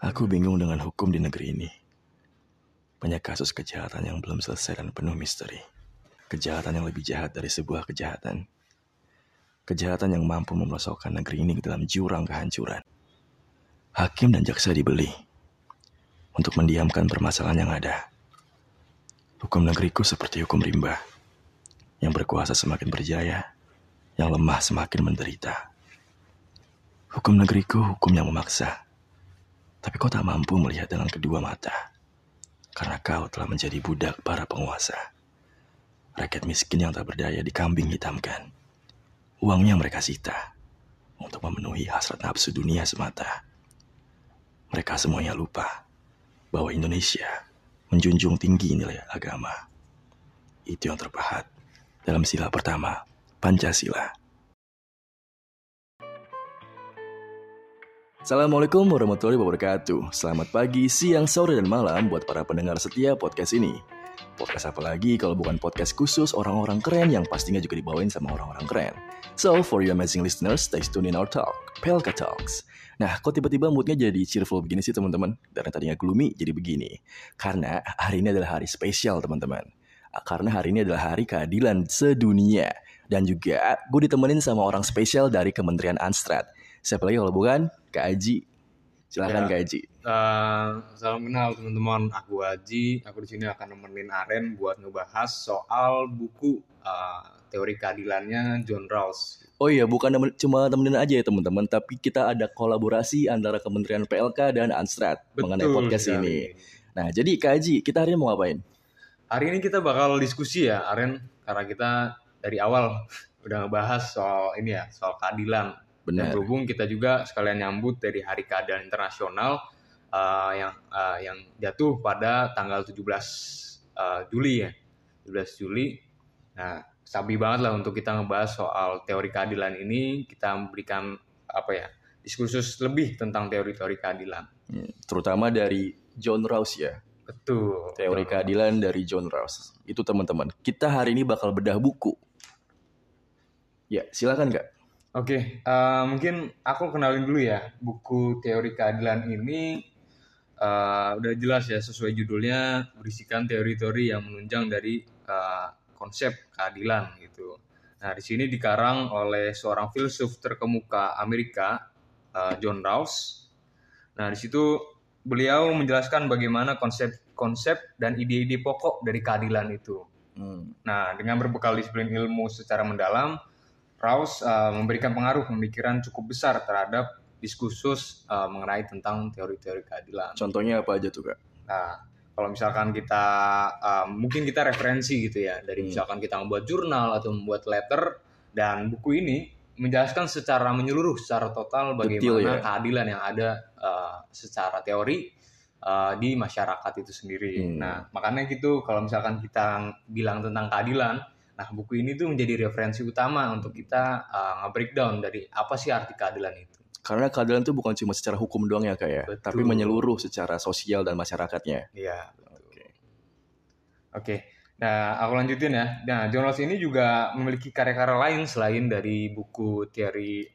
Aku bingung dengan hukum di negeri ini. Banyak kasus kejahatan yang belum selesai dan penuh misteri. Kejahatan yang lebih jahat dari sebuah kejahatan. Kejahatan yang mampu memelosokkan negeri ini ke dalam jurang kehancuran. Hakim dan jaksa dibeli untuk mendiamkan permasalahan yang ada. Hukum negeriku seperti hukum rimba. Yang berkuasa semakin berjaya, yang lemah semakin menderita. Hukum negeriku hukum yang memaksa. Tapi kau tak mampu melihat dengan kedua mata. Karena kau telah menjadi budak para penguasa. Rakyat miskin yang tak berdaya dikambing hitamkan. Uangnya mereka sita untuk memenuhi hasrat nafsu dunia semata. Mereka semuanya lupa bahwa Indonesia menjunjung tinggi nilai agama. Itu yang terpahat dalam sila pertama, Pancasila. Assalamualaikum warahmatullahi wabarakatuh. Selamat pagi, siang, sore, dan malam buat para pendengar setia podcast ini. Podcast apa lagi kalau bukan podcast khusus orang-orang keren yang pastinya juga dibawain sama orang-orang keren. So, for you amazing listeners, stay tuned in our talk, Pelka Talks. Nah, kok tiba-tiba moodnya jadi cheerful begini sih teman-teman? Dari tadinya gloomy jadi begini. Karena hari ini adalah hari spesial teman-teman. Karena hari ini adalah hari keadilan sedunia. Dan juga gue ditemenin sama orang spesial dari Kementerian Anstrat. Siapa lagi kalau bukan Kak Aji. Silakan Ya. Kak Aji. Uh, salam kenal teman-teman, aku Haji. Aku di sini akan nemenin Aren buat ngebahas soal buku uh, teori keadilannya John Rawls. Oh iya, bukan nemen- cuma temenin aja ya teman-teman, tapi kita ada kolaborasi antara Kementerian PLK dan Anstrat mengenai podcast sekali. ini. Nah, jadi Kak Aji, kita hari ini mau ngapain? Hari ini kita bakal diskusi ya, Aren, karena kita dari awal udah ngebahas soal ini ya, soal keadilan. Dan Benar. berhubung kita juga sekalian nyambut dari Hari Keadilan Internasional uh, yang uh, yang jatuh pada tanggal 17 uh, Juli ya. 17 Juli. Nah, sabi banget lah untuk kita ngebahas soal teori keadilan ini, kita memberikan apa ya? diskursus lebih tentang teori-teori keadilan. Hmm, Terutama dari John Rawls ya, Betul. teori betul. keadilan dari John Rawls. Itu teman-teman. Kita hari ini bakal bedah buku. Ya, silakan Kak. Oke, eh, mungkin aku kenalin dulu ya buku teori keadilan ini eh, udah jelas ya sesuai judulnya berisikan teori-teori yang menunjang dari eh, konsep keadilan gitu. Nah di sini dikarang oleh seorang filsuf terkemuka Amerika eh, John Rawls. Nah di situ beliau menjelaskan bagaimana konsep-konsep dan ide-ide pokok dari keadilan itu. Hmm, Nah, dengan berbekal disiplin ilmu secara mendalam, Rawls uh, memberikan pengaruh pemikiran cukup besar terhadap diskursus uh, mengenai tentang teori-teori keadilan. Contohnya apa aja tuh Kak? Nah, kalau misalkan kita uh, mungkin kita referensi gitu ya, dari Hmm. misalkan kita membuat jurnal atau membuat letter dan buku ini menjelaskan secara menyeluruh, secara total Detail bagaimana ya. keadilan yang ada uh, secara teori uh, di masyarakat itu sendiri. Hmm. Nah, makanya gitu kalau misalkan kita bilang tentang keadilan, nah buku ini tuh menjadi referensi utama untuk kita uh, nge-breakdown dari apa sih arti keadilan itu. Karena keadilan itu bukan cuma secara hukum doang ya Kak ya, Betul. tapi menyeluruh secara sosial dan masyarakatnya. Iya, betul. Oke. Oke, nah aku lanjutin ya. Nah, John Rawls ini juga memiliki karya-karya lain selain dari buku Theory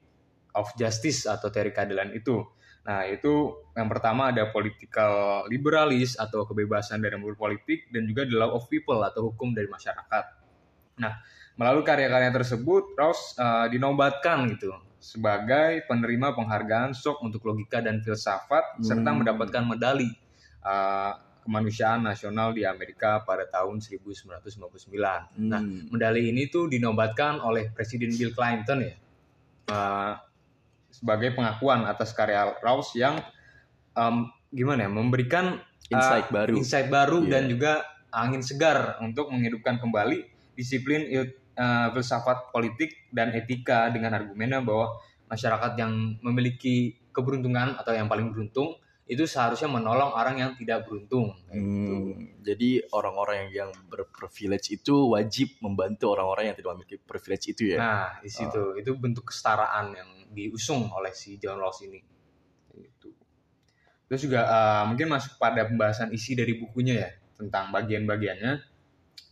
of Justice atau teori keadilan itu. Nah, itu yang pertama ada political liberalis atau kebebasan dalam berpolitik dan juga the law of people atau hukum dari masyarakat. Nah, melalui karya-karya tersebut, Rawls eh, dinobatkan gitu sebagai penerima penghargaan SOK untuk logika dan filsafat serta Hmm. mendapatkan medali eh, kemanusiaan nasional di Amerika pada tahun 1999. Nah, Hmm. medali ini tuh dinobatkan oleh Presiden Bill Clinton ya eh, sebagai pengakuan atas karya Rawls yang em, gimana ya memberikan insight eh, baru. insight baru Iya. dan juga angin segar untuk menghidupkan kembali disiplin il- eh, filsafat politik dan etika dengan argumennya bahwa masyarakat yang memiliki keberuntungan atau yang paling beruntung itu seharusnya menolong orang yang tidak beruntung. kayak gitu. Hmm, jadi orang-orang yang, yang berprivilege itu wajib membantu orang-orang yang tidak memiliki privilege itu ya. Nah, di situ itu bentuk kesetaraan yang diusung oleh si John Rawls ini. Itu. Terus juga eh, mungkin masuk pada pembahasan isi dari bukunya ya tentang bagian-bagiannya.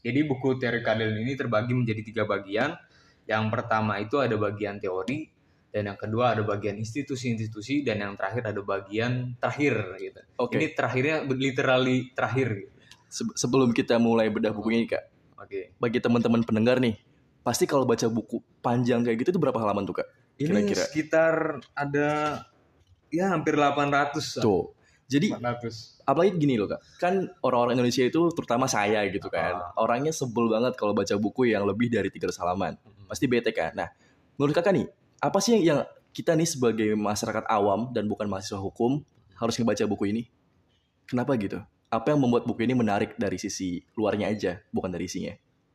Jadi buku teori keadilan ini terbagi menjadi tiga bagian. Yang pertama itu ada bagian teori, dan yang kedua ada bagian institusi-institusi dan yang terakhir ada bagian terakhir gitu. Oke. Ini terakhirnya literally terakhir gitu. Se- sebelum kita mulai bedah bukunya nih kak, Oke. bagi teman-teman pendengar nih, pasti kalau baca buku panjang kayak gitu itu berapa halaman tuh kak? Ini Kira-kira. sekitar ada ya hampir 800 lah. Tuh. Jadi 400. apalagi gini loh kak, kan orang-orang Indonesia itu terutama saya gitu kan, Ah. orangnya sebel banget kalau baca buku yang lebih dari 300 halaman. Pasti bete kan. Nah, menurut kakak nih, apa sih yang, yang kita nih sebagai masyarakat awam dan bukan mahasiswa hukum harus ngebaca buku ini? Kenapa gitu? Apa yang membuat buku ini menarik dari sisi luarnya aja, bukan dari isinya?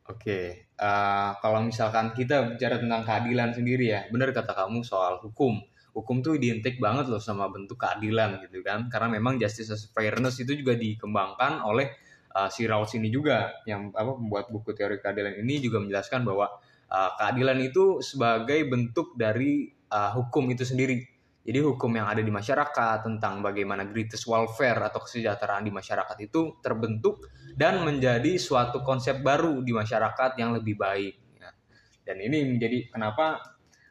Oke, eh, kalau misalkan kita bicara tentang keadilan sendiri ya, benar kata kamu soal hukum. Hukum tuh identik banget loh sama bentuk keadilan gitu kan, karena memang justice as fairness itu juga dikembangkan oleh eh, si Rawls ini juga, yang apa membuat buku teori keadilan ini juga menjelaskan bahwa eh, keadilan itu sebagai bentuk dari eh, hukum itu sendiri. Jadi hukum yang ada di masyarakat tentang bagaimana greatest welfare atau kesejahteraan di masyarakat itu terbentuk dan menjadi suatu konsep baru di masyarakat yang lebih baik. ya. Dan ini menjadi kenapa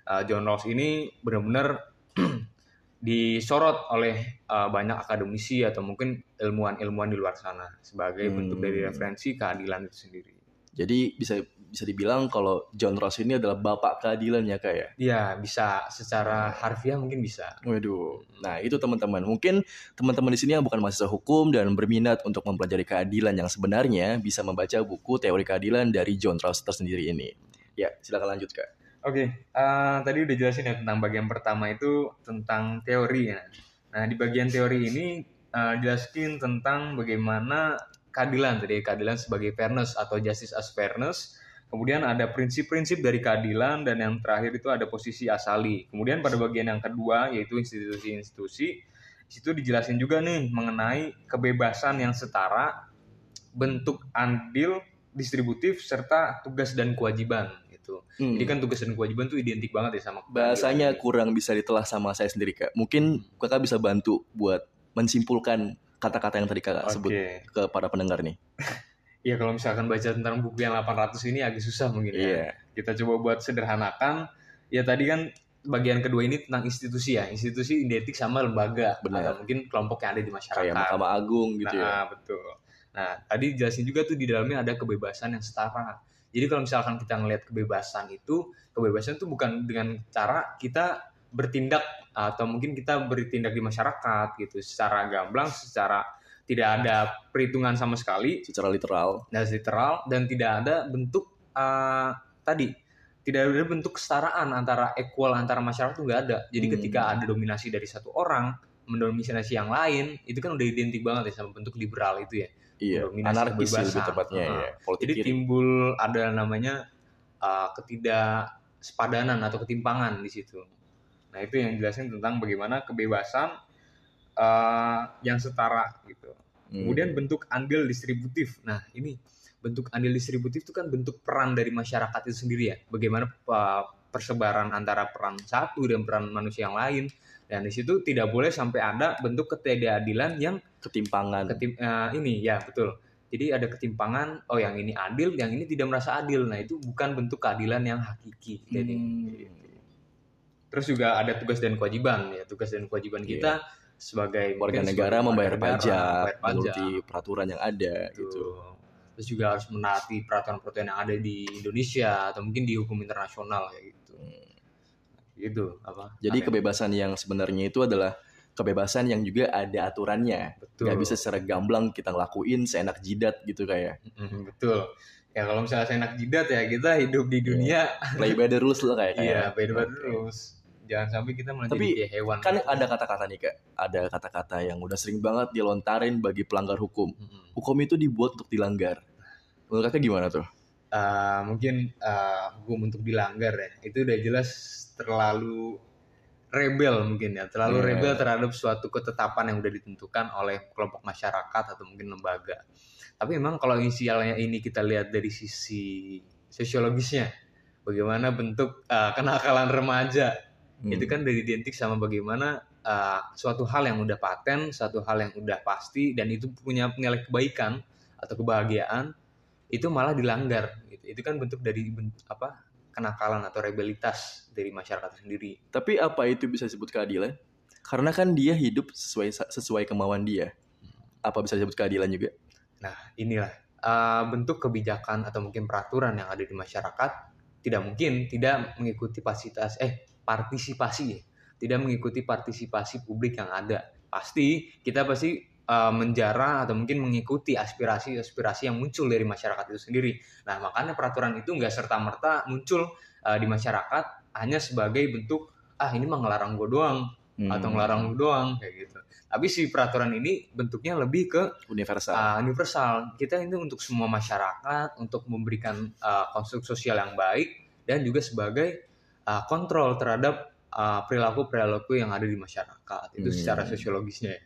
uh, John Rawls ini benar-benar disorot oleh uh, banyak akademisi atau mungkin ilmuwan-ilmuwan di luar sana sebagai Hmm. bentuk dari referensi keadilan itu sendiri. Jadi bisa bisa dibilang kalau John Rawls ini adalah bapak keadilan ya kak ya? Ya bisa secara harfiah mungkin bisa. Waduh. Nah, itu teman-teman. Mungkin teman-teman di sini yang bukan mahasiswa hukum dan berminat untuk mempelajari keadilan yang sebenarnya bisa membaca buku teori keadilan dari John Rawls tersendiri ini. Ya, silakan lanjut, Kak. Oke, eh, tadi udah jelasin ya tentang bagian pertama itu tentang teori ya. Nah di bagian teori ini eh, jelasin tentang bagaimana keadilan tadi keadilan sebagai fairness atau justice as fairness. Kemudian ada prinsip-prinsip dari keadilan dan yang terakhir itu ada posisi asali. Kemudian pada bagian yang kedua yaitu institusi-institusi, situ dijelasin juga nih mengenai kebebasan yang setara, bentuk andil, distributif serta tugas dan kewajiban gitu. Hmm. Jadi kan tugas dan kewajiban tuh identik banget ya sama bahasanya keadilan. kurang bisa ditelah sama saya sendiri, Kak. Mungkin Kakak bisa bantu buat mensimpulkan kata-kata yang tadi Kakak Oke. sebut ke para pendengar nih. Iya kalau misalkan baca tentang buku yang 800 ini agak susah mungkin ya. Iya. Kita coba buat sederhanakan. Ya tadi kan bagian kedua ini tentang institusi ya. Institusi identik sama lembaga Benar. atau mungkin kelompok yang ada di masyarakat. Kayak Mahkamah Agung gitu nah, ya. betul. Nah, tadi jelasin juga tuh di dalamnya ada kebebasan yang setara. Jadi kalau misalkan kita ngelihat kebebasan itu, kebebasan itu bukan dengan cara kita bertindak atau mungkin kita bertindak di masyarakat gitu secara gamblang, secara tidak ada perhitungan sama sekali, Secara literal. dan literal dan tidak ada bentuk uh, tadi tidak ada bentuk kesetaraan antara equal antara masyarakat itu nggak ada. Jadi Hmm. ketika ada dominasi dari satu orang mendominasi yang lain, itu kan udah identik banget ya sama bentuk liberal itu ya. Iya. Dominasi Anarkis lebih tepatnya Nah, ya. Politik Jadi kiri. timbul ada namanya uh, ketidaksepadanan atau ketimpangan di situ. Nah itu yang jelasin tentang bagaimana kebebasan uh, yang setara gitu. Hmm. Kemudian bentuk andil distributif. Nah, ini bentuk andil distributif itu kan bentuk peran dari masyarakat itu sendiri ya. Bagaimana uh, persebaran antara peran satu dan peran manusia yang lain. Dan di situ tidak boleh sampai ada bentuk ketidakadilan yang ketimpangan. ketim eh, ini ya betul. Jadi ada ketimpangan. Oh, yang ini adil, yang ini tidak merasa adil. Nah, itu bukan bentuk keadilan yang hakiki. Jadi Hmm. terus juga ada tugas dan kewajiban ya. Tugas dan kewajiban Iya. kita sebagai warga negara membayar negara, pajak, membayar pajak. menuruti peraturan yang ada gitu. gitu. Terus juga harus menaati peraturan-peraturan yang ada di Indonesia atau mungkin di hukum internasional kayak gitu. Gitu apa? Jadi kebebasan yang sebenarnya itu adalah kebebasan yang juga ada aturannya. betul. Gak bisa secara gamblang kita ngelakuin seenak jidat gitu kayak. Mm, betul. Ya kalau misalnya saya enak jidat ya kita hidup di dunia Play by the rules lah kayak. iya kayak. beda Oke. terus. Jangan sampai kita malah Tapi, kayak hewan. Kan ada kata-kata nih kak, ada kata-kata yang udah sering banget dilontarin bagi pelanggar hukum. Hukum itu dibuat untuk dilanggar. Menurut kakak gimana tuh? Eh, mungkin eh, hukum untuk dilanggar ya itu udah jelas terlalu rebel mungkin ya terlalu Iya. rebel terhadap suatu ketetapan yang udah ditentukan oleh kelompok masyarakat atau mungkin lembaga tapi memang kalau inisialnya ini kita lihat dari sisi sosiologisnya bagaimana bentuk eh, kenakalan remaja Hmm. itu kan dari identik sama bagaimana uh, suatu hal yang udah paten, suatu hal yang udah pasti dan itu punya nilai kebaikan atau kebahagiaan itu malah dilanggar gitu. Itu kan bentuk dari ben- apa? kenakalan atau rebelitas dari masyarakat sendiri. Tapi apa itu bisa disebut keadilan? Karena kan dia hidup sesuai sesuai kemauan dia. Apa bisa disebut keadilan juga? Nah, inilah uh, bentuk kebijakan atau mungkin peraturan yang ada di masyarakat tidak mungkin tidak mengikuti fasilitas eh partisipasi. Tidak mengikuti partisipasi publik yang ada. Pasti kita pasti uh, menjara atau mungkin mengikuti aspirasi-aspirasi yang muncul dari masyarakat itu sendiri. Nah, makanya peraturan itu nggak serta-merta muncul uh, di masyarakat hanya sebagai bentuk ah ini mah ngelarang gue doang hmm. atau ngelarang lu doang kayak gitu. Tapi si peraturan ini bentuknya lebih ke universal. Uh, universal. Kita ini untuk semua masyarakat, untuk memberikan uh, konstruk sosial yang baik dan juga sebagai uh, kontrol terhadap perilaku perilaku-perilaku yang ada di masyarakat. Itu hmm. secara sosiologisnya ya.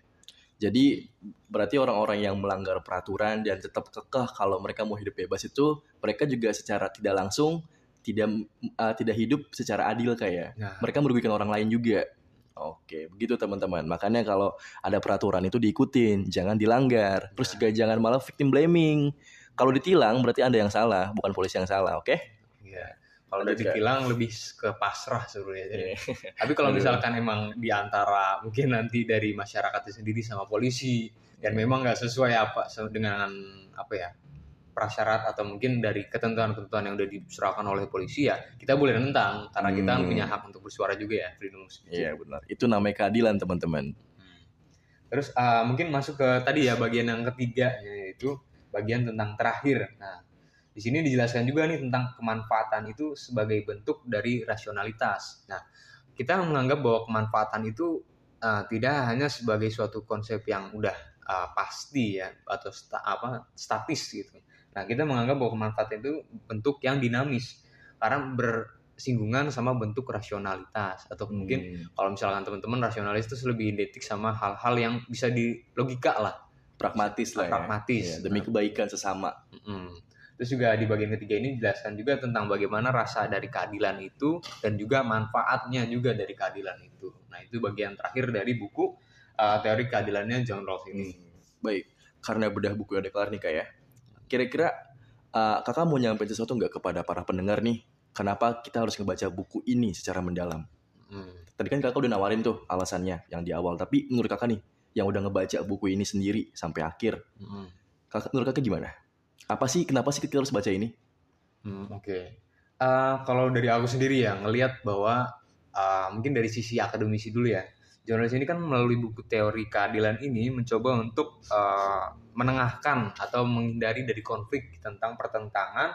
Jadi berarti orang-orang yang melanggar peraturan dan tetap kekeh kalau mereka mau hidup bebas itu mereka juga secara tidak langsung tidak uh, tidak hidup secara adil kayak. Ya. Nah. Mereka merugikan orang lain juga. Oke, begitu teman-teman. Makanya kalau ada peraturan itu diikutin, jangan dilanggar. Terus juga jangan malah victim blaming. Kalau ditilang berarti Anda yang salah, bukan polisi yang salah, oke? Iya. Kalau udah ditilang lebih ke pasrah sebenarnya. Yeah. Tapi kalau misalkan emang di antara mungkin nanti dari masyarakat sendiri sama polisi dan memang nggak sesuai apa dengan apa ya prasyarat atau mungkin dari ketentuan-ketentuan yang udah diserahkan oleh polisi ya kita boleh nentang karena kita hmm. punya hak untuk bersuara juga ya freedom of speech. Iya benar. Itu namanya keadilan teman-teman. Hmm. Terus uh, mungkin masuk ke tadi ya bagian yang ketiga yaitu bagian tentang terakhir. Nah di sini dijelaskan juga nih tentang kemanfaatan itu sebagai bentuk dari rasionalitas. Nah kita menganggap bahwa kemanfaatan itu uh, tidak hanya sebagai suatu konsep yang udah uh, pasti ya atau sta, apa statis gitu Nah, kita menganggap bahwa kemanfaatan itu bentuk yang dinamis karena bersinggungan sama bentuk rasionalitas atau mungkin hmm. kalau misalkan teman-teman rasionalis itu lebih identik sama hal-hal yang bisa di logika lah, pragmatis lah, ya. pragmatis ya, demi kebaikan sesama. Hmm. Terus juga di bagian ketiga ini dijelaskan juga tentang bagaimana rasa dari keadilan itu dan juga manfaatnya juga dari keadilan itu. Nah, itu bagian terakhir dari buku uh, teori keadilannya John Rawls ini. Hmm. Baik, karena bedah buku ada kelar nih kak ya kira-kira uh, kakak mau nyampein sesuatu nggak kepada para pendengar nih? Kenapa kita harus ngebaca buku ini secara mendalam? Hmm. Tadi kan kakak udah nawarin tuh alasannya yang di awal, tapi menurut kakak nih, yang udah ngebaca buku ini sendiri sampai akhir, hmm. kakak menurut kakak gimana? Apa sih, kenapa sih kita harus baca ini? Hmm, Oke, okay. uh, eh, kalau dari aku sendiri ya ngelihat bahwa uh, mungkin dari sisi akademisi dulu ya, jurnalis ini kan melalui buku teori keadilan ini mencoba untuk uh, menengahkan atau menghindari dari konflik tentang pertentangan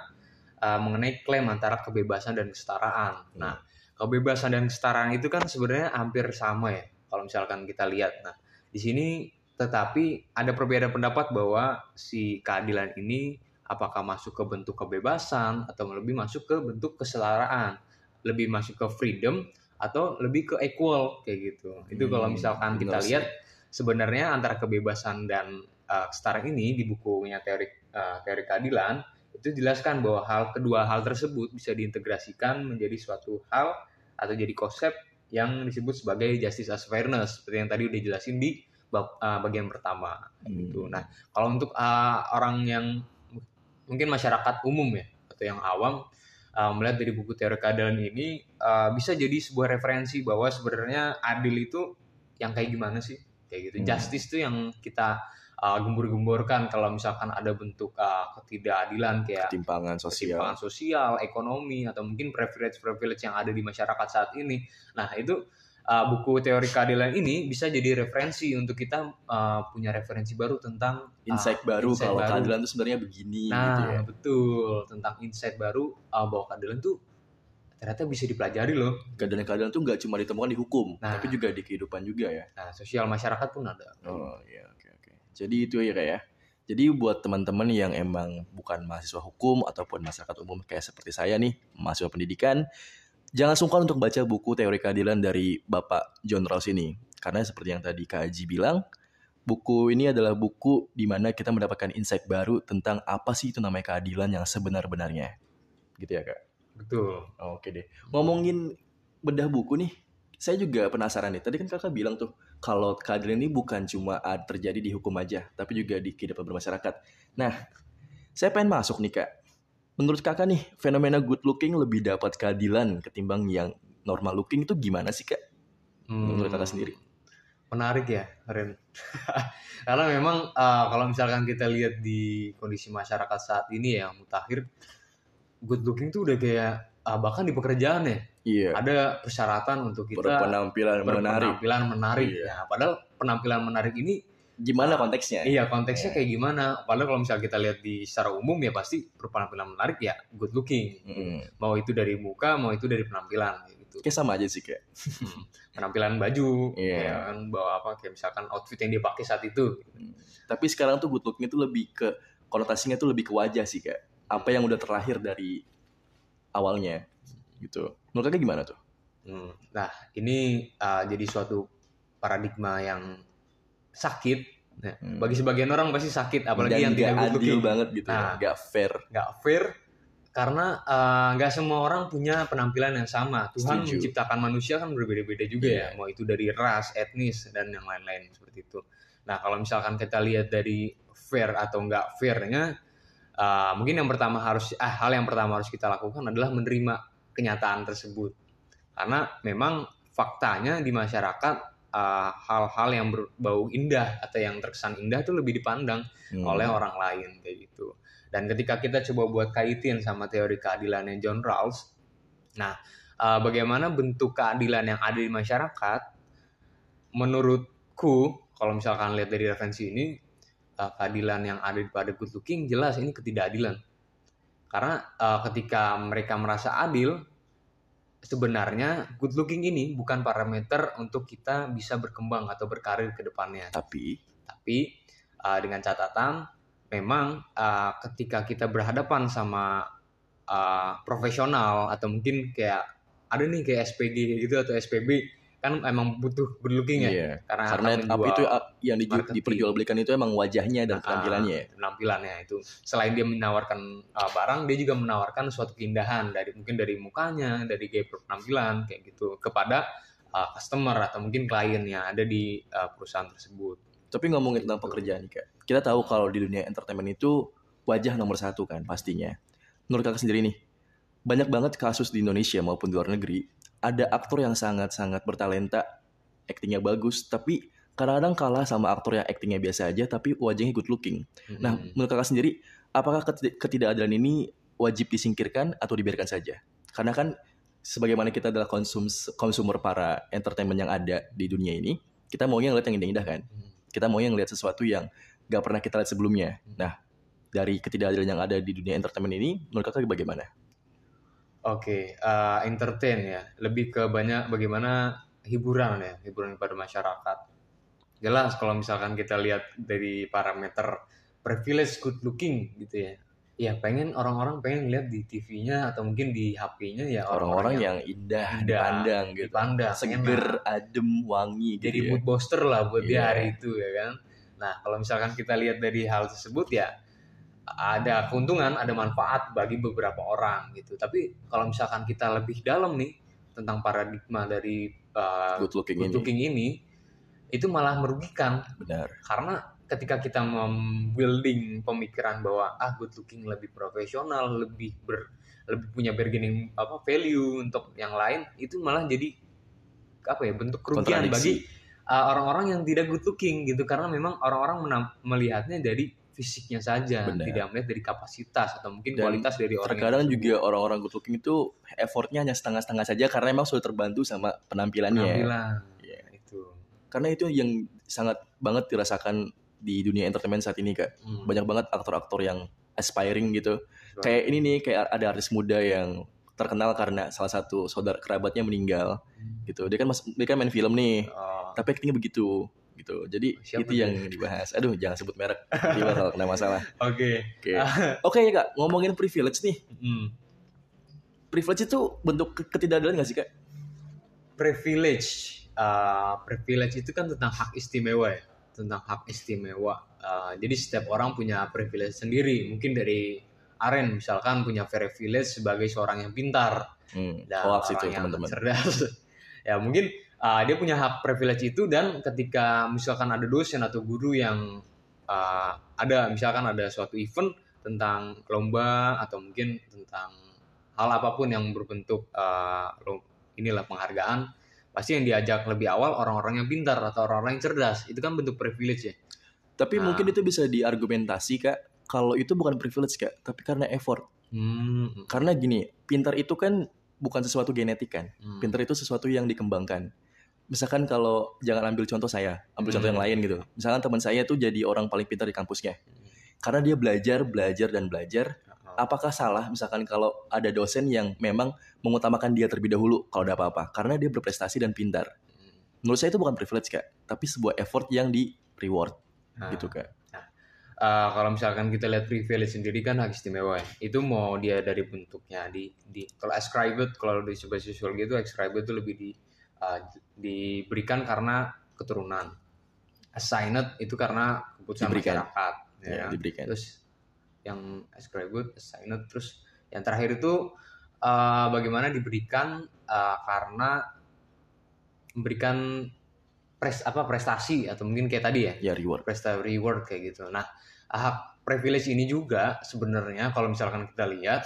uh, mengenai klaim antara kebebasan dan kesetaraan. Nah, kebebasan dan kesetaraan itu kan sebenarnya hampir sama ya kalau misalkan kita lihat. Nah, di sini tetapi ada perbedaan pendapat bahwa si keadilan ini apakah masuk ke bentuk kebebasan atau lebih masuk ke bentuk kesetaraan, lebih masuk ke freedom atau lebih ke equal kayak gitu. Itu hmm, kalau misalkan kita lihat sebenarnya antara kebebasan dan uh, kesetaraan ini di bukunya teori uh, teori keadilan itu jelaskan bahwa hal kedua hal tersebut bisa diintegrasikan menjadi suatu hal atau jadi konsep yang disebut sebagai justice as fairness seperti yang tadi udah jelasin di bab, uh, bagian pertama hmm. gitu. Nah, kalau untuk uh, orang yang mungkin masyarakat umum ya atau yang awam uh, melihat dari buku teori keadilan ini uh, bisa jadi sebuah referensi bahwa sebenarnya adil itu yang kayak gimana sih? Kayak gitu. Hmm. justice itu yang kita uh, gembur-gemburkan kalau misalkan ada bentuk uh, ketidakadilan kayak ketimpangan sosial. Ketimpangan sosial ekonomi atau mungkin privilege privilege yang ada di masyarakat saat ini. Nah itu uh, buku teori keadilan ini bisa jadi referensi untuk kita uh, punya referensi baru tentang uh, insight baru insight kalau baru. keadilan itu sebenarnya begini nah gitu ya. betul. Tentang insight baru uh, bahwa keadilan tuh ternyata bisa dipelajari loh. Keadilan keadilan tuh nggak cuma ditemukan di hukum nah, tapi juga di kehidupan juga ya. Nah sosial masyarakat pun ada. Oh iya oke oke. Jadi itu ya ya. Jadi buat teman-teman yang emang bukan mahasiswa hukum ataupun masyarakat umum kayak seperti saya nih, mahasiswa pendidikan, jangan sungkan untuk baca buku teori keadilan dari Bapak John Rawls ini. Karena seperti yang tadi Kak Aji bilang, buku ini adalah buku di mana kita mendapatkan insight baru tentang apa sih itu namanya keadilan yang sebenar-benarnya. Gitu ya Kak? Betul. Oke deh. Ngomongin bedah buku nih, saya juga penasaran nih. Tadi kan kakak bilang tuh, kalau keadilan ini bukan cuma terjadi di hukum aja, tapi juga di kehidupan bermasyarakat. Nah, saya pengen masuk nih kak Menurut kakak nih, fenomena good looking lebih dapat keadilan ketimbang yang normal looking itu gimana sih kak? Menurut kakak sendiri? Menarik ya, Ren. Karena memang uh, kalau misalkan kita lihat di kondisi masyarakat saat ini ya, mutakhir, good looking tuh udah kayak uh, bahkan di pekerjaan ya, Iya. ada persyaratan untuk kita Berpenampilan menarik. berpenampilan menarik. Iya. Ya, padahal penampilan menarik ini Gimana konteksnya? Iya konteksnya kayak gimana? Padahal kalau misalnya kita lihat di secara umum ya pasti berpenampilan menarik ya good looking. Mm. Mau itu dari muka, mau itu dari penampilan kayak gitu. Kayak sama aja sih kayak. Penampilan baju, Iya. ya kan bawa apa kayak misalkan outfit yang dia pakai saat itu. Tapi sekarang tuh good looking itu lebih ke konotasinya tuh lebih ke wajah sih kak. Apa yang udah terlahir dari awalnya gitu. Menurut kakak gimana tuh? Hmm. Nah ini uh, jadi suatu paradigma yang sakit. Nah, Hmm. Bagi sebagian orang pasti sakit, apalagi Dan yang tidak adil banget gitu, ya. Nah. nggak fair. nggak fair karena uh, nggak semua orang punya penampilan yang sama. Tuhan Setuju. menciptakan manusia kan berbeda-beda juga Iya. ya, mau itu dari ras, etnis dan yang lain-lain seperti itu. Nah kalau misalkan kita lihat dari fair atau nggak fairnya, uh, mungkin yang pertama harus, ah hal yang pertama harus kita lakukan adalah menerima kenyataan tersebut. Karena memang faktanya di masyarakat uh, hal-hal yang berbau indah atau yang terkesan indah itu lebih dipandang Hmm. oleh orang lain kayak gitu. Dan ketika kita coba buat kaitin sama teori keadilannya John Rawls, nah uh, bagaimana bentuk keadilan yang ada di masyarakat, menurutku kalau misalkan lihat dari referensi ini, uh, keadilan yang ada pada good looking jelas ini ketidakadilan. Karena uh, ketika mereka merasa adil, sebenarnya good looking ini bukan parameter untuk kita bisa berkembang atau berkarir ke depannya. Tapi? Tapi uh, dengan catatan memang uh, ketika kita berhadapan sama uh, profesional atau mungkin kayak ada nih kayak SPG gitu atau SPB kan emang butuh good looking ya iya. karena Karena itu uh, yang di, diperjualbelikan itu emang wajahnya dan Ah, penampilannya. penampilannya itu selain dia menawarkan uh, barang dia juga menawarkan suatu keindahan dari mungkin dari mukanya dari gaya penampilan kayak gitu kepada uh, customer atau mungkin klien yang ada di uh, perusahaan tersebut Tapi ngomongin tentang Gitu. pekerjaan nih kak, kita tahu kalau di dunia entertainment itu wajah nomor satu kan pastinya. Menurut kakak sendiri nih, banyak banget kasus di Indonesia maupun di luar negeri, ada aktor yang sangat-sangat bertalenta, aktingnya bagus, tapi kadang-kadang kalah sama aktor yang aktingnya biasa aja, tapi wajahnya good looking. Nah, Mm-mm. menurut kakak sendiri, apakah ketid- ketidakadilan ini wajib disingkirkan atau dibiarkan saja? Karena kan sebagaimana kita adalah konsum konsumer para entertainment yang ada di dunia ini, kita maunya ngeliat yang indah-indah kan? Hmm. Kita maunya ngeliat sesuatu yang gak pernah kita lihat sebelumnya. Nah, dari ketidakadilan yang ada di dunia entertainment ini, menurut kakak bagaimana? Oke, eh, entertain ya. Lebih ke banyak bagaimana hiburan ya, hiburan kepada masyarakat. Jelas kalau misalkan kita lihat dari parameter privilege good looking gitu ya. Ya pengen orang-orang pengen lihat di TV-nya atau mungkin di HP-nya ya Orang-orang yang indah, indah, dipandang gitu. dipandang, Seger, enak. adem, wangi jadi gitu ya. mood booster lah buat Iya. dia hari itu ya kan. Nah kalau misalkan kita lihat dari hal tersebut ya ada keuntungan, ada manfaat bagi beberapa orang gitu. Tapi kalau misalkan kita lebih dalam nih tentang paradigma dari uh, Good looking good ini. looking ini, itu malah merugikan Benar. karena ketika kita membuilding pemikiran bahwa ah good looking lebih profesional, lebih ber lebih punya bargaining apa value untuk yang lain itu malah jadi apa ya bentuk kerugian bagi uh, orang-orang yang tidak good looking gitu karena memang orang-orang melihatnya dari fisiknya saja Benar. tidak melihat dari kapasitas atau mungkin Dan kualitas dari orang yang Terkadang tersebut. juga orang-orang good looking itu effortnya hanya setengah-setengah saja karena emang sudah terbantu sama penampilannya. penampilan Iya. itu Karena itu yang sangat banget dirasakan di dunia entertainment saat ini kak. Hmm. Banyak banget aktor-aktor yang aspiring gitu. Betul. Kayak ini nih, kayak ada artis muda yang terkenal karena salah satu saudara kerabatnya meninggal gitu. Dia kan mas, dia kan main film nih, Oh, tapi aktingnya begitu gitu. Jadi Siapa itu dia? yang dibahas. Aduh, jangan sebut merek. Jadi bakal kena masalah. Oke. Oke. Oke ya kak, ngomongin privilege nih. Hmm. Privilege itu bentuk ke- ketidakadilan gak sih kak? privilege uh, privilege itu kan tentang hak istimewa ya tentang hak istimewa Uh, jadi setiap orang punya privilege sendiri mungkin dari Aren misalkan punya privilege sebagai seorang yang pintar Hmm, dan itu orang yang teman-teman. cerdas ya mungkin uh, dia punya hak privilege itu dan ketika misalkan ada dosen atau guru yang uh, ada misalkan ada suatu event tentang lomba atau mungkin tentang hal apa pun yang berbentuk uh, inilah penghargaan pasti yang diajak lebih awal orang-orang yang pintar atau orang-orang yang cerdas itu kan bentuk privilege ya tapi nah. mungkin itu bisa diargumentasi kak kalau itu bukan privilege kak tapi karena effort hmm. karena gini pintar itu kan bukan sesuatu genetik kan hmm. pintar itu sesuatu yang dikembangkan misalkan kalau jangan ambil contoh saya ambil hmm. contoh yang hmm. lain gitu misalkan teman saya tuh jadi orang paling pintar di kampusnya hmm. karena dia belajar belajar dan belajar apakah salah misalkan kalau ada dosen yang memang mengutamakan dia terlebih dahulu kalau ada apa-apa karena dia berprestasi dan pintar. Menurut saya itu bukan privilege kak, tapi sebuah effort yang di reward nah, gitu kak. Nah, uh, kalau misalkan kita lihat privilege sendiri kan hak istimewa ya. Itu mau dia dari bentuknya di di kalau ascribed kalau di sebuah sosial gitu ascribed itu lebih di uh, diberikan karena keturunan. Assigned itu karena keputusan diberikan. masyarakat. Ya, ya diberikan. Terus yang ascribed, assigned, terus yang terakhir itu uh, bagaimana diberikan uh, karena memberikan pres apa prestasi atau mungkin kayak tadi ya, ya reward, prestasi reward kayak gitu. Nah hak privilege ini juga sebenarnya kalau misalkan kita lihat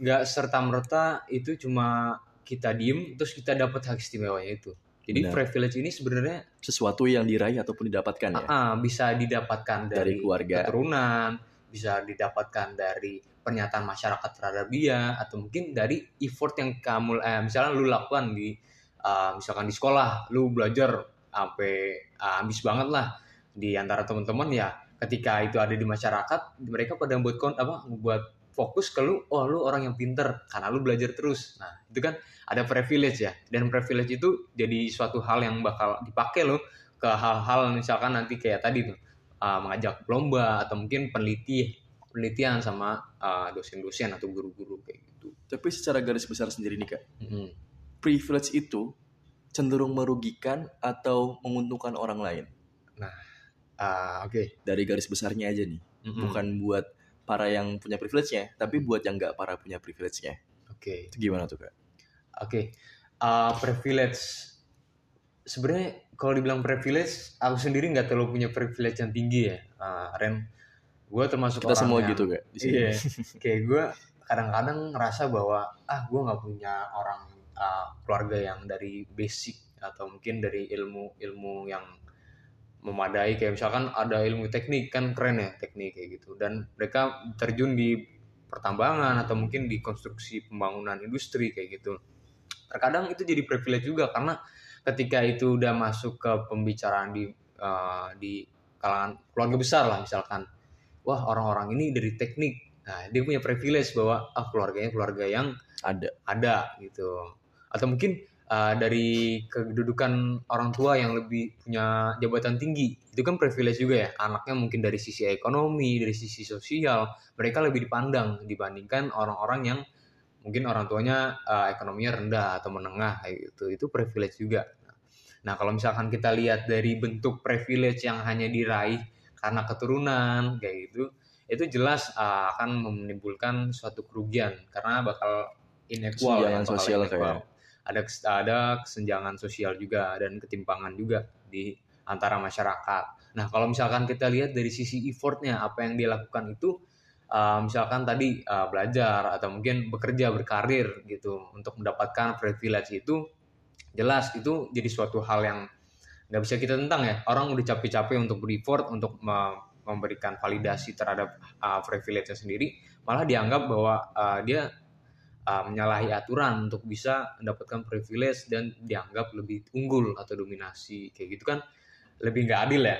nggak uh, serta merta itu cuma kita diem terus kita dapat hak istimewanya itu jadi Benar. privilege ini sebenarnya sesuatu yang diraih ataupun didapatkan ya. Uh, bisa didapatkan dari, dari keluarga, keturunan, bisa didapatkan dari pernyataan masyarakat terhadap dia atau mungkin dari effort yang kamu eh, misalnya lu lakukan di uh, misalkan di sekolah, lu belajar sampai uh, habis banget lah di antara teman-teman ya. Ketika itu ada di masyarakat, mereka pada buat apa buat fokus ke lu, oh lu orang yang pinter karena lu belajar terus. Nah, itu kan ada privilege ya. Dan privilege itu jadi suatu hal yang bakal dipakai lo ke hal-hal misalkan nanti kayak tadi tuh uh, mengajak lomba atau mungkin peneliti penelitian sama uh, dosen-dosen atau guru-guru kayak gitu. Tapi secara garis besar sendiri nih kak, mm-hmm. privilege itu cenderung merugikan atau menguntungkan orang lain. Nah, uh, oke. Okay. Dari garis besarnya aja nih, mm-hmm. bukan buat para yang punya privilege-nya, tapi buat yang nggak para punya privilege-nya. Oke. Okay. Itu gimana tuh kak? Oke, okay. uh, privilege sebenarnya kalau dibilang privilege, aku sendiri nggak terlalu punya privilege yang tinggi ya, uh, Ren. Gue termasuk kita semua yang, gitu gak? Iya, kayak gue kadang-kadang ngerasa bahwa ah gue nggak punya orang uh, keluarga yang dari basic atau mungkin dari ilmu ilmu yang memadai. Kayak misalkan ada ilmu teknik kan keren ya teknik kayak gitu. Dan mereka terjun di pertambangan atau mungkin di konstruksi pembangunan industri kayak gitu. Terkadang itu jadi privilege juga karena ketika itu udah masuk ke pembicaraan di uh, di kalangan keluarga besar lah misalkan. Wah orang-orang ini dari teknik. Nah dia punya privilege bahwa ah keluarganya keluarga yang ada. ada gitu. Atau mungkin uh, dari kedudukan orang tua yang lebih punya jabatan tinggi. Itu kan privilege juga ya. Anaknya mungkin dari sisi ekonomi dari sisi sosial mereka lebih dipandang dibandingkan orang-orang yang mungkin orang tuanya uh, ekonominya rendah atau menengah kayak gitu. Itu privilege juga. Nah kalau misalkan kita lihat dari bentuk privilege yang hanya diraih karena keturunan kayak gitu itu jelas uh, akan menimbulkan suatu kerugian karena bakal inequal ya, bakal sosial inequal. kayak ada ada kesenjangan sosial juga dan ketimpangan juga di antara masyarakat. Nah, kalau misalkan kita lihat dari sisi effortnya apa yang dia lakukan itu uh, misalkan tadi uh, belajar atau mungkin bekerja berkarir gitu untuk mendapatkan privilege itu jelas itu jadi suatu hal yang nggak bisa kita tentang ya orang udah capek-capek untuk bereffort untuk memberikan validasi terhadap uh, privilege-nya sendiri malah dianggap bahwa uh, dia uh, menyalahi aturan untuk bisa mendapatkan privilege dan dianggap lebih unggul atau dominasi kayak gitu kan lebih nggak adil ya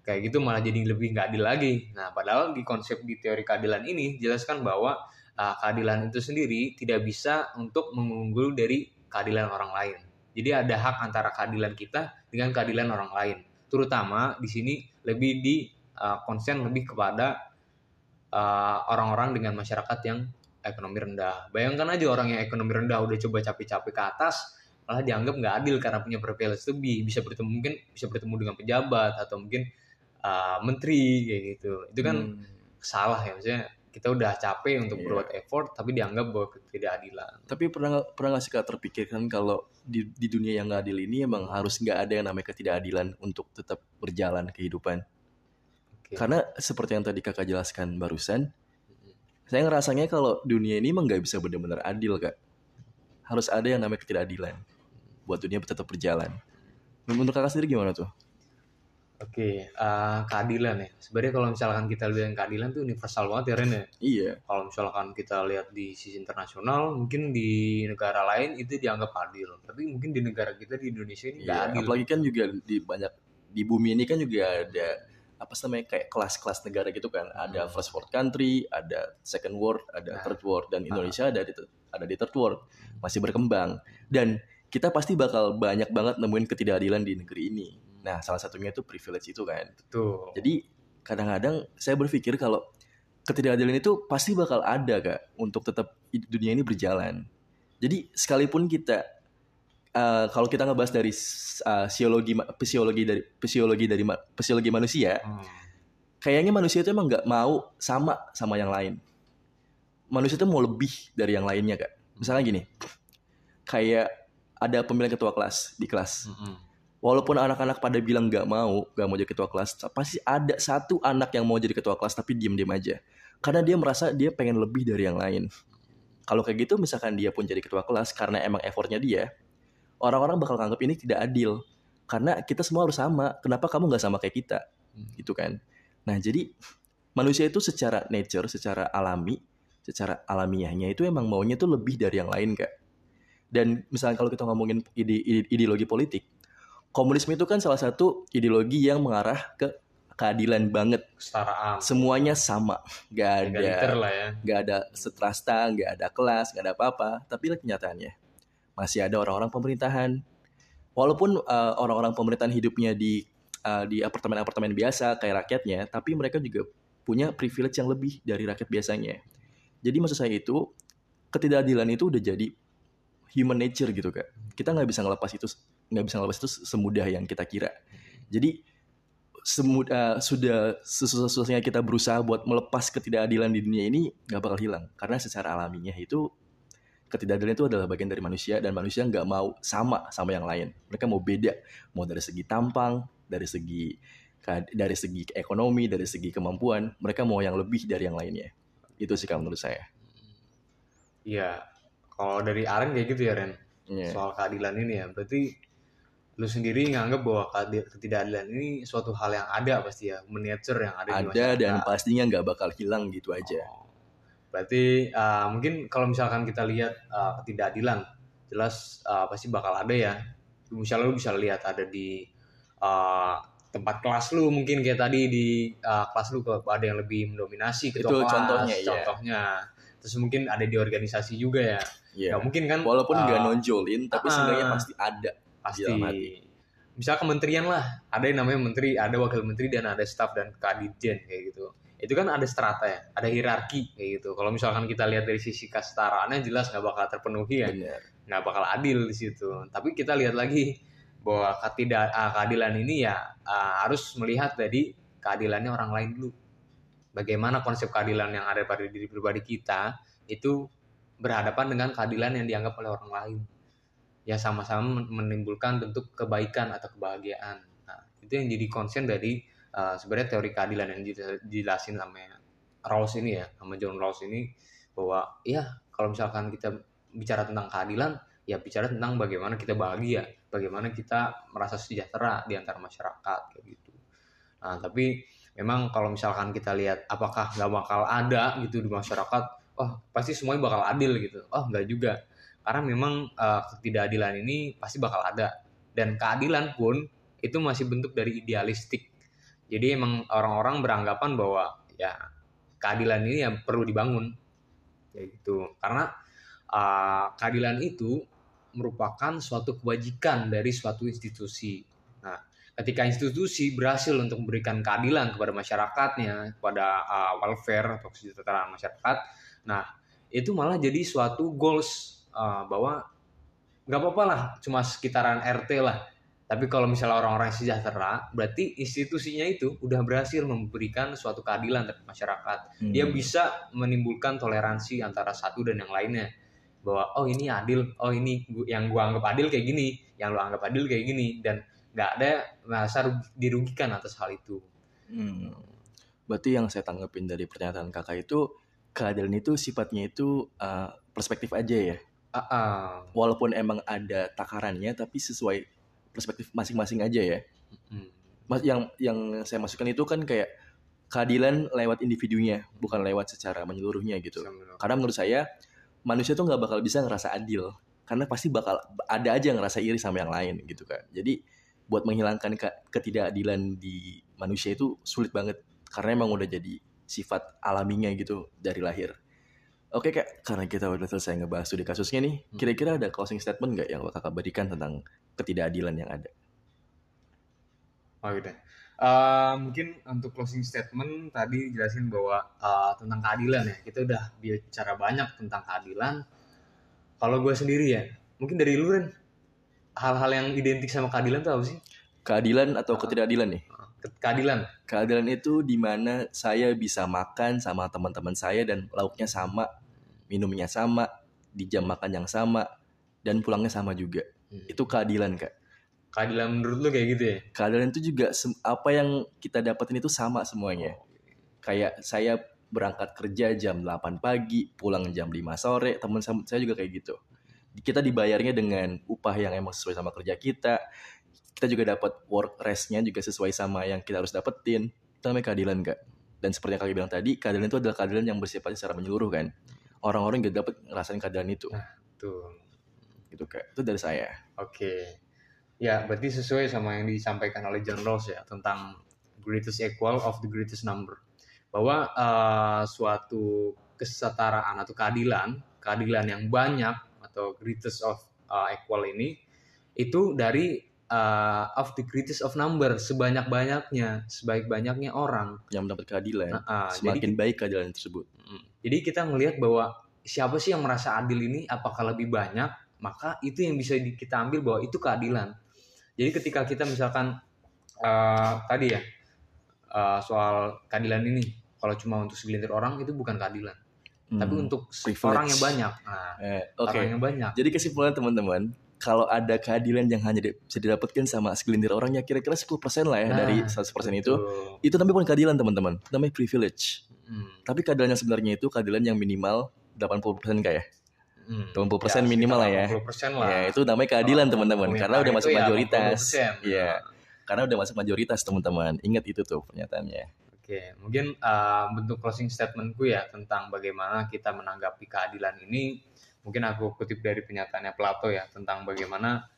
kayak gitu malah jadi lebih nggak adil lagi. Nah, padahal di konsep di teori keadilan ini jelaskan bahwa uh, keadilan itu sendiri tidak bisa untuk mengunggul dari keadilan orang lain. Jadi ada hak antara keadilan kita dengan keadilan orang lain. Terutama di sini lebih di uh, konsen lebih kepada orang-orang uh, dengan masyarakat yang ekonomi rendah. Bayangkan aja orang yang ekonomi rendah udah coba capek-capek ke atas, malah dianggap nggak adil karena punya privilege lebih, bisa bertemu mungkin bisa bertemu dengan pejabat atau mungkin uh, menteri kayak gitu itu kan hmm. salah ya maksudnya kita udah capek untuk yeah. berbuat effort tapi dianggap bahwa ketidakadilan. Tapi pernah pernah nggak sih kak terpikirkan kalau di, di dunia yang nggak adil ini emang harus nggak ada yang namanya ketidakadilan untuk tetap berjalan kehidupan? Oke. Karena seperti yang tadi kakak jelaskan barusan, saya ngerasanya kalau dunia ini emang nggak bisa benar-benar adil kak. Harus ada yang namanya ketidakadilan buat dunia tetap berjalan. Menurut kakak sendiri gimana tuh? Oke, eh, keadilan ya. Sebenarnya kalau misalkan kita lihat keadilan tuh universal banget ya Ren ya. Iya, Kalau misalkan kita lihat di sisi internasional, mungkin di negara lain itu dianggap adil. Tapi mungkin di negara kita di Indonesia ini nggak iya. adil. Apalagi kan juga di banyak di bumi ini kan juga ada apa sih namanya kayak kelas-kelas negara gitu kan. Ada Hmm. first world country, ada second world, ada Nah. third world dan Indonesia ada di ada di third world masih berkembang dan kita pasti bakal banyak banget nemuin ketidakadilan di negeri ini. Nah, salah satunya itu privilege itu kan. Betul. Jadi kadang-kadang saya berpikir kalau ketidakadilan itu pasti bakal ada kak untuk tetap dunia ini berjalan. Jadi sekalipun kita eh, kalau kita ngebahas dari s- eh, psikologi psikologi dari psikologi dari psikologi manusia, Hmm. kayaknya manusia itu emang nggak mau sama sama yang lain. Manusia itu mau lebih dari yang lainnya kak. Misalnya gini, kayak ada pemilihan ketua kelas di kelas Mm-mm. walaupun anak-anak pada bilang nggak mau nggak mau jadi ketua kelas pasti ada satu anak yang mau jadi ketua kelas tapi diem-diem aja karena dia merasa dia pengen lebih dari yang lain kalau kayak gitu misalkan dia pun jadi ketua kelas karena emang effortnya dia orang-orang bakal nganggap ini tidak adil. Karena kita semua harus sama. Kenapa kamu nggak sama kayak kita? Hmm. gitu kan. Nah jadi manusia itu secara nature secara alami secara alamiahnya itu emang maunya tuh lebih dari yang lain kak. Dan misalnya kalau kita ngomongin ide, ide- ideologi politik komunisme itu kan salah satu ideologi yang mengarah ke keadilan banget. Kesetaraan. semuanya sama. Nggak ada lah ya. nggak ada setrasta nggak ada kelas nggak ada apa-apa. Tapi lihat kenyataannya masih ada orang-orang pemerintahan. Walaupun uh, orang-orang pemerintahan hidupnya di uh, di apartemen-apartemen biasa kayak rakyatnya tapi mereka juga punya privilege yang lebih dari rakyat biasanya. Jadi maksud saya itu ketidakadilan itu udah jadi human nature gitu kak. Kita nggak bisa ngelepas itu nggak bisa ngelepas itu semudah yang kita kira. Jadi semudah sudah sesusahnya kita berusaha buat melepas ketidakadilan di dunia ini nggak bakal hilang. Karena secara alaminya itu ketidakadilan itu adalah bagian dari manusia dan manusia nggak mau sama sama yang lain mereka mau beda mau dari segi tampang dari segi dari segi ekonomi dari segi kemampuan mereka mau yang lebih dari yang lainnya itu sih kalau menurut saya Iya. Kalau dari Aren kayak gitu ya Ren. Iya. Soal keadilan ini ya. Berarti lu sendiri nganggap bahwa ketidakadilan ini suatu hal yang ada pasti ya, human nature yang ada, di ada masyarakat. dan pastinya nggak bakal hilang gitu aja Oh. Berarti uh, mungkin kalau misalkan kita lihat uh, ketidakadilan, jelas uh, pasti bakal ada ya. Misalnya lu bisa lihat ada di uh, tempat kelas lu mungkin kayak tadi di uh, kelas lu ada yang lebih mendominasi ketua Itu kelas, contohnya, iya. contohnya. Terus mungkin ada di organisasi juga ya. Iya. Nggak mungkin kan walaupun nggak uh, nonjolin tapi ah. seenggaknya pasti ada pasti misal kementerian lah ada yang namanya menteri ada wakil menteri dan ada staf dan kaditjen kayak gitu itu kan ada strata ya ada hierarki kayak gitu. Kalau misalkan kita lihat dari sisi kesetaraannya jelas nggak bakal terpenuhi ya. Nggak bakal adil di situ. Tapi kita lihat lagi bahwa ketidak ah, keadilan ini ya ah, harus melihat dari keadilannya orang lain dulu. Bagaimana konsep keadilan yang ada pada diri pribadi kita itu berhadapan dengan keadilan yang dianggap oleh orang lain. Ya sama-sama menimbulkan bentuk kebaikan atau kebahagiaan. Nah, itu yang jadi concern dari uh, sebenarnya teori keadilan yang dijelasin sama Rawls ini ya sama John Rawls ini bahwa ya kalau misalkan kita bicara tentang keadilan ya bicara tentang bagaimana kita bahagia bagaimana kita merasa sejahtera di antara masyarakat kayak gitu. Nah tapi memang kalau misalkan kita lihat apakah nggak bakal ada gitu di masyarakat oh pasti semuanya bakal adil gitu. Oh nggak juga. Karena memang uh, ketidakadilan ini pasti bakal ada. Dan keadilan pun itu masih bentuk dari idealistik jadi emang orang-orang beranggapan bahwa ya keadilan ini yang perlu dibangun. Kayak gitu. Karena uh, keadilan itu merupakan suatu kewajiban dari suatu institusi. Nah ketika institusi berhasil untuk memberikan keadilan kepada masyarakatnya kepada uh, welfare atau kesejahteraan masyarakat nah itu malah jadi suatu goals uh, bahwa nggak apa-apa lah cuma sekitaran RT lah tapi kalau misalnya orang-orang sejahtera berarti institusinya itu udah berhasil memberikan suatu keadilan terhadap masyarakat Hmm. dia bisa menimbulkan toleransi antara satu dan yang lainnya bahwa oh ini adil oh ini yang gua anggap adil kayak gini yang lo anggap adil kayak gini dan nggak ada merasa ru- dirugikan atas hal itu Hmm. Berarti yang saya tanggapin dari pernyataan kakak itu keadilan itu sifatnya itu uh, perspektif aja ya. Ah, ah. Walaupun emang ada takarannya, tapi sesuai perspektif masing-masing aja ya. Hmm. Mas yang yang saya masukkan itu kan kayak keadilan lewat individunya, bukan lewat secara menyeluruhnya gitu. Karena menurut saya manusia tuh nggak bakal bisa ngerasa adil, karena pasti bakal ada aja yang ngerasa iri sama yang lain gitu kan. Jadi buat menghilangkan ke- ketidakadilan di manusia itu sulit banget, karena emang udah jadi sifat alaminya gitu dari lahir. Oke kak, karena kita udah selesai ngebahas studi kasusnya nih, Hmm. kira-kira ada closing statement nggak yang kakak berikan tentang ketidakadilan yang ada? Oh gitu. Eh, mungkin untuk closing statement tadi jelasin bahwa eh, tentang keadilan ya kita udah bicara banyak tentang keadilan. Kalau gue sendiri ya, mungkin dari lu Ren, hal-hal yang identik sama keadilan tuh apa sih? Keadilan atau Ah. ketidakadilan nih? Ke- Keadilan. Keadilan itu di mana saya bisa makan sama teman-teman saya dan lauknya sama, minumnya sama, di jam makan yang sama, dan pulangnya sama juga. Itu keadilan kak. Keadilan menurut lu kayak gitu ya? Keadilan itu juga apa yang kita dapetin itu sama semuanya. Kayak saya berangkat kerja jam 8 pagi, pulang jam 5 sore, teman saya juga kayak gitu. Kita dibayarnya dengan upah yang emang sesuai sama kerja kita. Kita juga dapat work rest-nya juga sesuai sama yang kita harus dapetin. Itu namanya keadilan, Kak. Dan seperti yang kaki bilang tadi, keadilan itu adalah keadilan yang bersifat secara menyeluruh kan. Orang-orang gak dapat ngerasain keadilan itu. Tuh. Gitu, Kak. Itu dari saya. Oke. Ya, berarti sesuai sama yang disampaikan oleh John Rawls ya tentang greatest equal of the greatest number. Bahwa eh, suatu kesetaraan atau keadilan, keadilan yang banyak atau greatest of eh, equal ini itu dari eh, of the greatest of number, sebanyak-banyaknya, sebaik-banyaknya orang. Yang mendapat keadilan. Nah, ah, jadi Semakin baik keadilan tersebut. Jadi kita ngelihat bahwa siapa sih yang merasa adil ini apakah lebih banyak, maka itu yang bisa kita ambil bahwa itu keadilan. Jadi ketika kita misalkan eh, tadi ya eh, soal keadilan ini, kalau cuma untuk segelintir orang itu bukan keadilan, tapi Hmm. untuk privilege. orang yang banyak. Nah, Eh, Oke. orang yang banyak. Jadi kesimpulan teman-teman, kalau ada keadilan yang hanya bisa didapatkan sama segelintir orang ya kira-kira 10% lah ya Nah, dari 100% itu. Betul. Itu namanya bukan keadilan teman-teman, itu namanya privilege. Mm, Tapi keadilan yang sebenarnya itu keadilan yang minimal 80% kayak. mm. 80% Ya, minimal lah ya. sekitar 80% lah. Ya, itu namanya keadilan Kalau teman-teman ngomongin karena udah masuk ya mayoritas. 80%. Iya. Karena udah masuk mayoritas teman-teman. Ingat itu tuh pernyataannya. Oke, mungkin uh, bentuk closing statementku ya tentang bagaimana kita menanggapi keadilan ini. Mungkin aku kutip dari pernyataannya Plato ya tentang bagaimana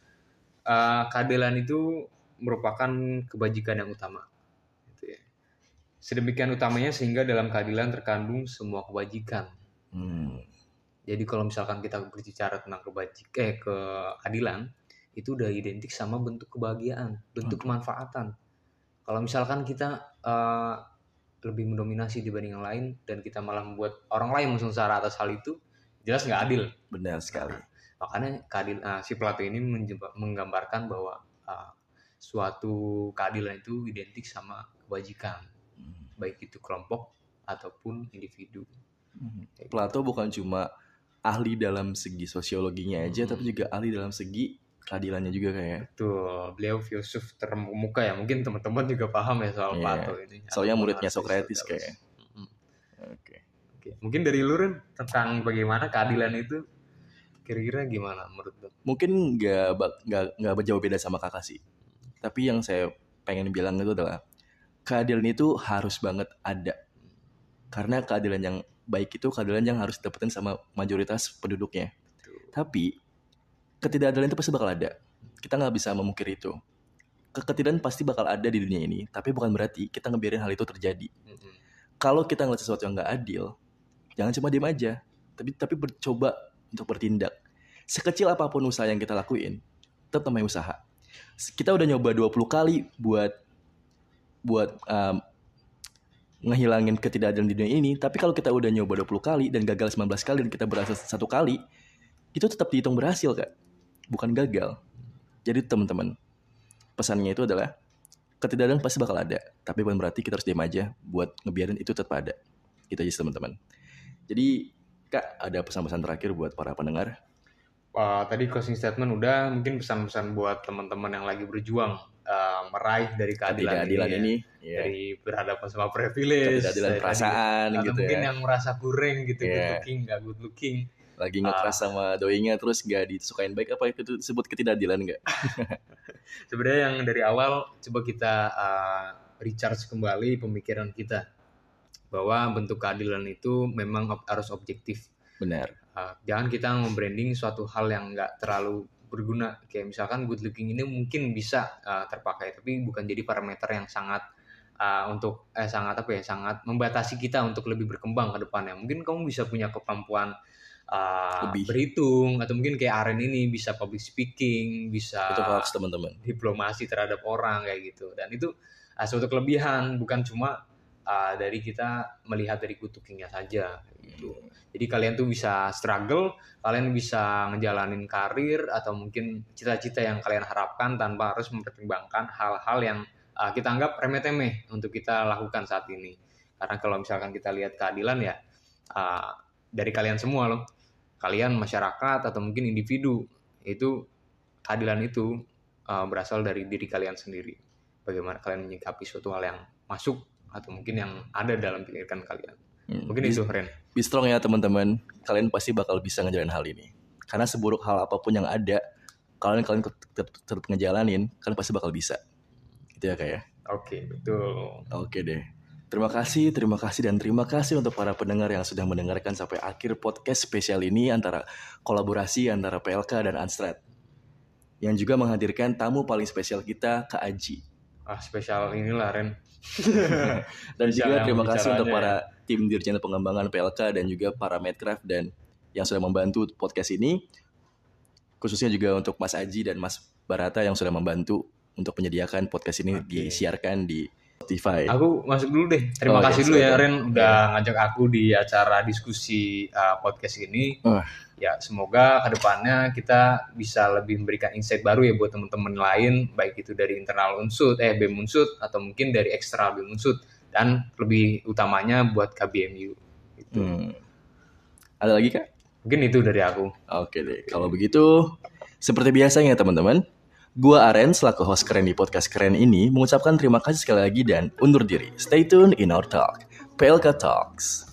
uh, keadilan itu merupakan kebajikan yang utama. Sedemikian utamanya sehingga dalam keadilan terkandung semua kebajikan. Hmm. Jadi kalau misalkan kita berbicara tentang kebajik eh keadilan itu udah identik sama bentuk kebahagiaan, bentuk kemanfaatan. Kalau misalkan kita eh, lebih mendominasi dibanding yang lain dan kita malah membuat orang lain sengsara atas hal itu, jelas nggak adil. Benar sekali. Makanya keadil eh, si Plato ini menggambarkan bahwa eh, suatu keadilan itu identik sama kebajikan, Hmm. Baik itu kelompok ataupun individu. Hmm. Plato bukan cuma ahli dalam segi sosiologinya aja, Hmm. tapi juga ahli dalam segi keadilannya juga kayak. Betul, beliau filsuf terkemuka ya. Mungkin teman-teman juga paham ya soal Iya. Plato ini. Soalnya muridnya. Socrates kayak. Mm-mm. Oke. Oke, mungkin dari lu Ren, tentang bagaimana keadilan itu kira-kira gimana menurut lu? mungkin nggak nggak nggak jauh beda sama kakak sih tapi yang saya pengen bilang itu adalah keadilan itu harus banget ada. Karena keadilan yang baik itu keadilan yang harus dapetin sama mayoritas penduduknya. Tapi ketidakadilan itu pasti bakal ada. Kita nggak bisa memungkiri itu. Ketidakadilan pasti bakal ada di dunia ini tapi bukan berarti kita ngebiarin hal itu terjadi. Mm-mm. kalau kita ngeliat sesuatu yang nggak adil jangan cuma diam aja tapi tapi bercoba untuk bertindak. Sekecil apa pun usaha yang kita lakuin tetap namanya usaha. Kita udah nyoba 20 kali buat buat um, ngehilangin ketidakadilan di dunia ini tapi kalau kita udah nyoba 20 kali dan gagal 19 kali dan kita berhasil satu kali itu tetap dihitung berhasil kak. Bukan gagal. Jadi teman-teman pesannya itu adalah ketidakadilan pasti bakal ada tapi bukan berarti kita harus diam aja buat ngebiarin itu tetap ada. Itu aja teman-teman. Jadi kak ada pesan-pesan terakhir buat para pendengar? Uh, tadi closing statement udah mungkin pesan-pesan buat teman-teman yang lagi berjuang uh, meraih dari keadilan, Keadilan ini, ini, ya. ya. dari berhadapan sama privilege tadi- perasaan gitu mungkin ya. yang merasa kurang gitu good Iya. looking nggak good looking lagi ngekeras sama doinya terus gak disukain baik apa itu disebut ketidakadilan nggak? sebenarnya yang dari awal coba kita uh, recharge kembali pemikiran kita bahwa bentuk keadilan itu memang harus objektif Benar. Uh, jangan kita membranding suatu hal yang nggak terlalu berguna kayak misalkan good looking ini mungkin bisa uh, terpakai tapi bukan jadi parameter yang sangat uh, untuk eh sangat apa ya sangat membatasi kita untuk lebih berkembang ke depannya mungkin kamu bisa punya kemampuan uh, Lebih. berhitung atau mungkin kayak Aren ini bisa public speaking bisa Itu hoax teman-teman. diplomasi terhadap orang kayak gitu dan itu uh, suatu kelebihan bukan cuma uh, dari kita melihat dari good lookingnya saja gitu jadi kalian tuh bisa struggle kalian bisa ngejalanin karir atau mungkin cita-cita yang kalian harapkan tanpa harus mempertimbangkan hal-hal yang uh, kita anggap remeh-temeh untuk kita lakukan saat ini karena kalau misalkan kita lihat keadilan ya uh, dari kalian semua loh kalian masyarakat atau mungkin individu itu keadilan itu uh, berasal dari diri kalian sendiri. Bagaimana kalian menyikapi suatu hal yang masuk atau mungkin yang ada dalam pikiran kalian. Hmm. Mungkin itu, Ren. Be strong ya teman-teman. Kalian pasti bakal bisa ngejalanin hal ini. Karena seburuk hal apa pun yang ada, kalian kalian tetap, tetap ngejalanin, kalian pasti bakal bisa. Gitu ya kayak. Oke, betul. Oke deh. Terima kasih, terima kasih, dan terima kasih untuk para pendengar yang sudah mendengarkan sampai akhir podcast spesial ini antara kolaborasi antara PLK dan Anstrat. Yang juga menghadirkan tamu paling spesial kita, Kak Aji. Ah, spesial inilah, Ren. Dan juga terima kasih untuk para tim Dirjen Pengembangan PLK dan juga para Medcraft dan yang sudah membantu podcast ini. Khususnya juga untuk Mas Aji dan Mas Barata yang sudah membantu untuk menyediakan podcast ini Oke. disiarkan di Spotify. Aku masuk dulu deh. Terima Oh, kasih iya, dulu ya. Ren, udah ngajak aku di acara diskusi uh, podcast ini. Wah. Ya, semoga ke depannya kita bisa lebih memberikan insight baru ya buat teman-teman lain, baik itu dari internal unsut, eh BEM unsut, atau mungkin dari eksternal BEM unsut, dan lebih utamanya buat KBMU. Gitu. Hmm. Ada lagi kak? Mungkin itu dari aku. Oke deh. Kalau begitu, seperti biasanya teman-teman, gua Aren selaku host keren di podcast keren ini mengucapkan terima kasih sekali lagi dan undur diri. Stay tune in our talk. PLK Talks.